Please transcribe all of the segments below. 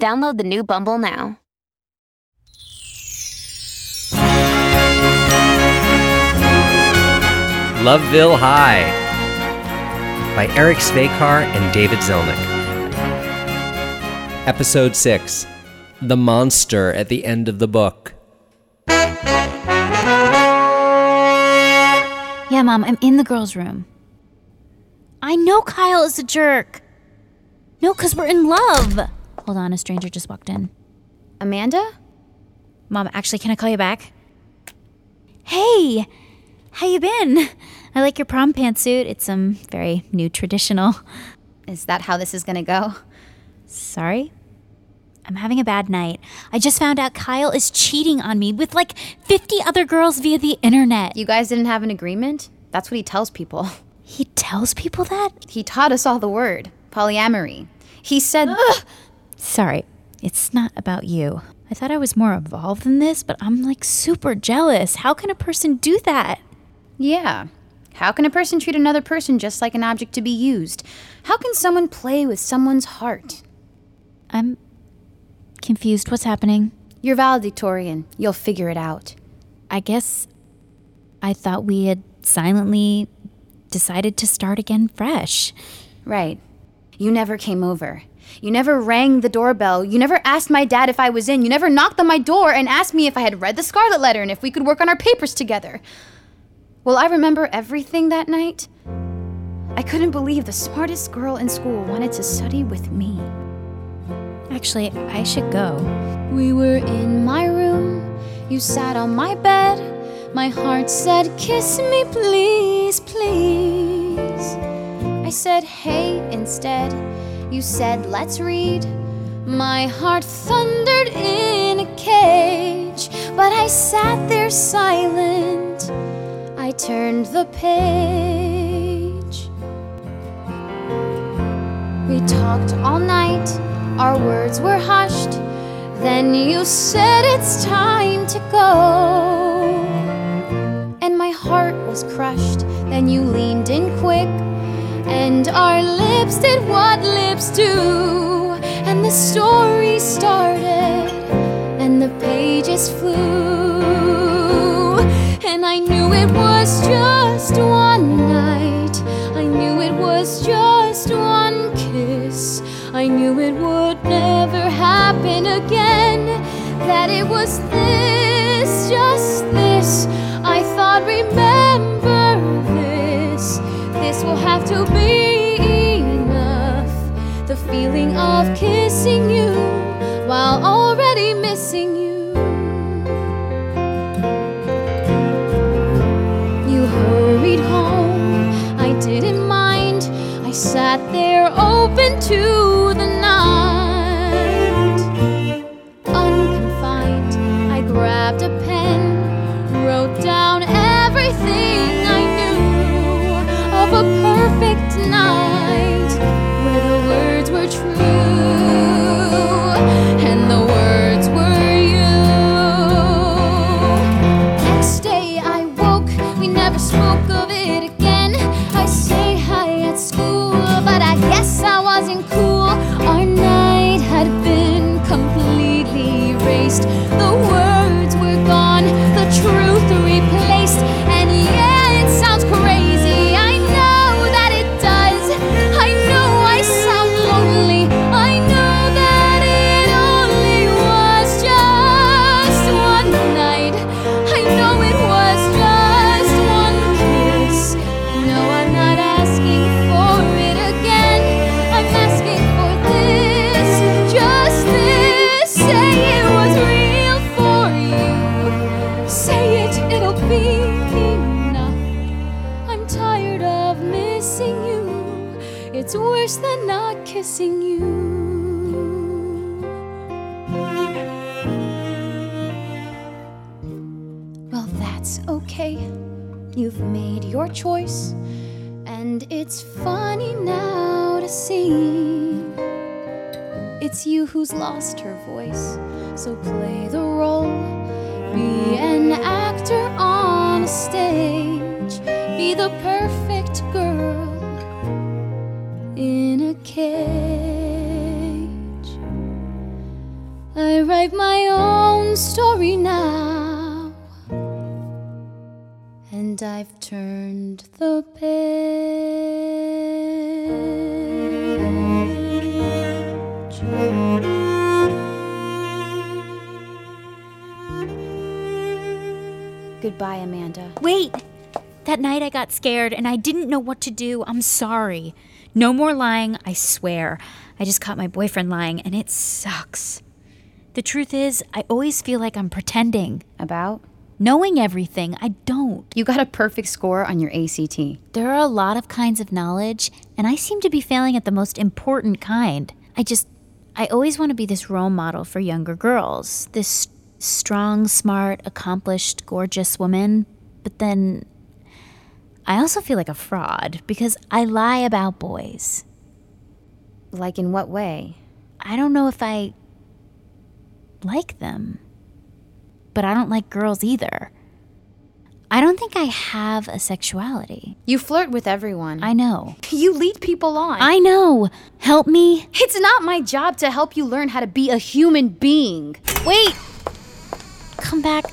Download the new Bumble now. Loveville High by Eric Svejcar and David Zellnik. Episode 6 The Monster at the End of the Book. Yeah, Mom, I'm in the girls' room. I know Kyle is a jerk. No, because we're in love. Hold on, a stranger just walked in. Amanda? Mom, actually, can I call you back? Hey, how you been? I like your prom pantsuit. It's um very new traditional. Is that how this is gonna go? Sorry? I'm having a bad night. I just found out Kyle is cheating on me with like 50 other girls via the internet. You guys didn't have an agreement? That's what he tells people. He tells people that? He taught us all the word polyamory. He said. Sorry, it's not about you. I thought I was more evolved than this, but I'm like super jealous. How can a person do that? Yeah. How can a person treat another person just like an object to be used? How can someone play with someone's heart? I'm confused. What's happening? You're valedictorian. You'll figure it out. I guess I thought we had silently decided to start again fresh. Right. You never came over. You never rang the doorbell. You never asked my dad if I was in. You never knocked on my door and asked me if I had read the Scarlet Letter and if we could work on our papers together. Will I remember everything that night? I couldn't believe the smartest girl in school wanted to study with me. Actually, I should go. We were in my room. You sat on my bed. My heart said, Kiss me, please, please. I said, Hey, instead. You said, Let's read. My heart thundered in a cage, but I sat there silent. I turned the page. We talked all night, our words were hushed. Then you said it's time to go. And my heart was crushed. Then you leaned in quick, and our lips did what lips do. And the story started, and the pages flew. And I knew it was just one night. I knew it was just one kiss. I knew it would never happen again. That it was this, to be enough. The feeling of kissing you while already missing you. You hurried home, I didn't mind. I sat there open to be enough. I'm tired of missing you. It's worse than not kissing you. Well, that's okay. You've made your choice, and it's funny now to see. It's you who's lost her voice, so play the role, be an actor. Be the perfect girl in a cage. I write my own story now, and I've turned the page. Goodbye, Amanda. Wait! That night I got scared and I didn't know what to do. I'm sorry. No more lying, I swear. I just caught my boyfriend lying and it sucks. The truth is, I always feel like I'm pretending. About? Knowing everything, I don't. You got a perfect score on your ACT. There are a lot of kinds of knowledge, and I seem to be failing at the most important kind. I just, I always want to be this role model for younger girls. This strong, smart, accomplished, gorgeous woman. But then I also feel like a fraud because I lie about boys. Like, in what way? I don't know if I like them, but I don't like girls either. I don't think I have a sexuality. You flirt with everyone. I know. You lead people on. I know. Help me. It's not my job to help you learn how to be a human being. Wait! Come back.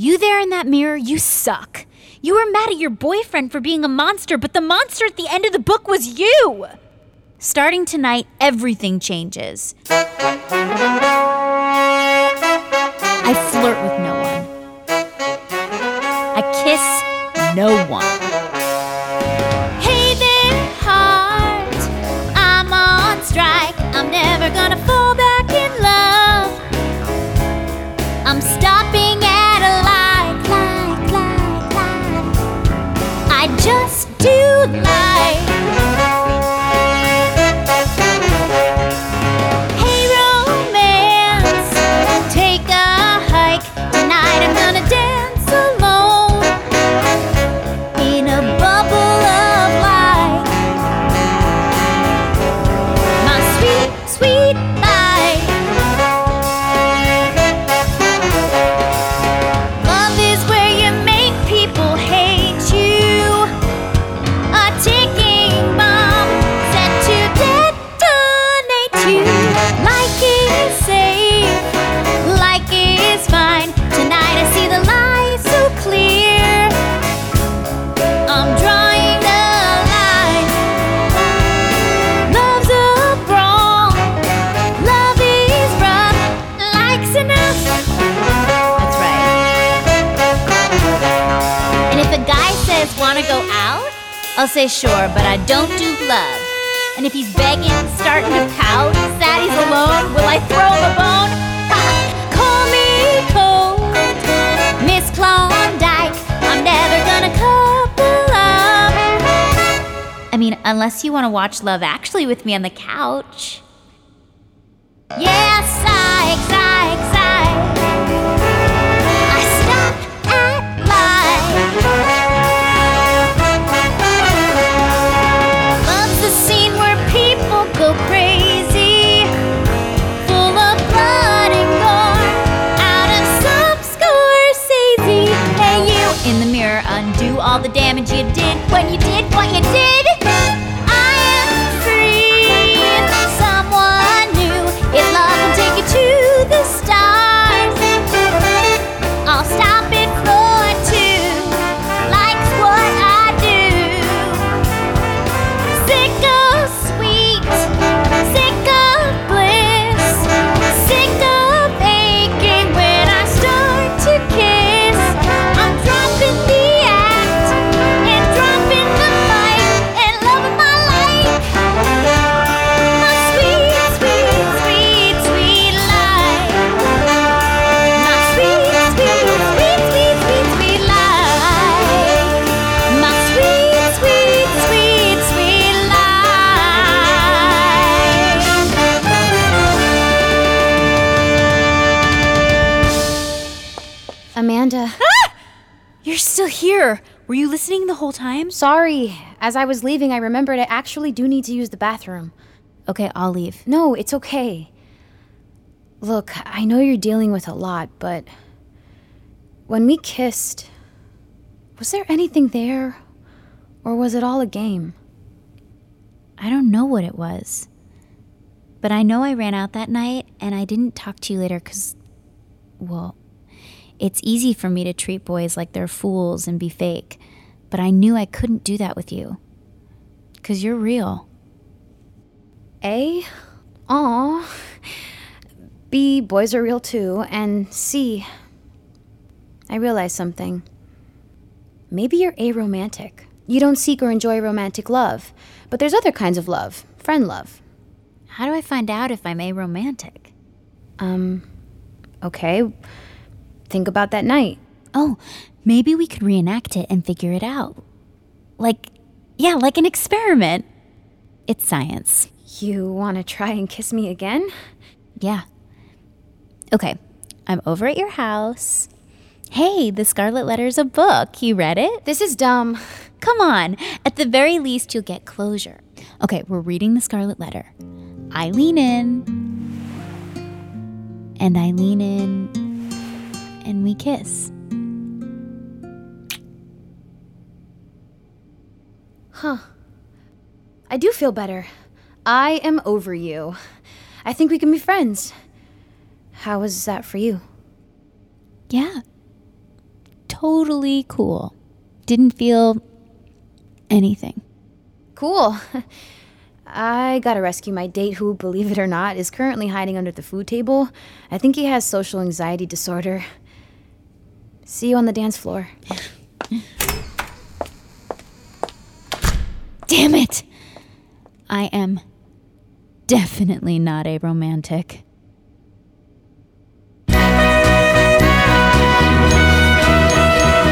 You there in that mirror, you suck. You were mad at your boyfriend for being a monster, but the monster at the end of the book was you! Starting tonight, everything changes. I flirt with no one. I kiss no one. Guy says, wanna go out? I'll say sure, but I don't do love. And if he's begging, starting to pout, sad he's alone, will I throw him a bone? Call me cold, Miss Klondike. I'm never gonna couple up. I mean, unless you wanna watch Love Actually with me on the couch. Yes, psych, psych, psych. Whole time? Sorry. As I was leaving, I remembered I actually do need to use the bathroom. Okay, I'll leave. No, it's okay. Look, I know you're dealing with a lot, but when we kissed, was there anything there? Or was it all a game? I don't know what it was. But I know I ran out that night and I didn't talk to you later because, well, it's easy for me to treat boys like they're fools and be fake. But I knew I couldn't do that with you. Because you're real. A? Aw. B, boys are real too. And C, I realized something. Maybe you're aromantic. You don't seek or enjoy romantic love, but there's other kinds of love, friend love. How do I find out if I'm aromantic? Um, okay. Think about that night. Oh, maybe we could reenact it and figure it out. Like, yeah, like an experiment. It's science. You want to try and kiss me again? Yeah. Okay, I'm over at your house. Hey, The Scarlet Letter's a book. You read it? This is dumb. Come on. At the very least, you'll get closure. Okay, we're reading The Scarlet Letter. I lean in, and I lean in, and we kiss. Huh. I do feel better. I am over you. I think we can be friends. How was that for you? Yeah. Totally cool. Didn't feel anything. Cool. I gotta rescue my date, who, believe it or not, is currently hiding under the food table. I think he has social anxiety disorder. See you on the dance floor. Damn it! I am definitely not aromantic.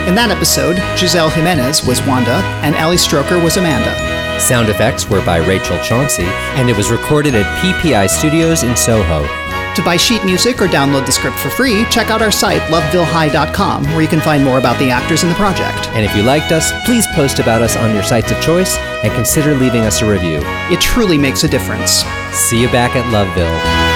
In that episode, Giselle Jimenez was Wanda and Ali Stroker was Amanda. Sound effects were by Rachel Chauncey, and it was recorded at PPI Studios in Soho. To buy sheet music or download the script for free, check out our site, lovevillehigh.com, where you can find more about the actors in the project. And if you liked us, please post about us on your sites of choice and consider leaving us a review. It truly makes a difference. See you back at Loveville.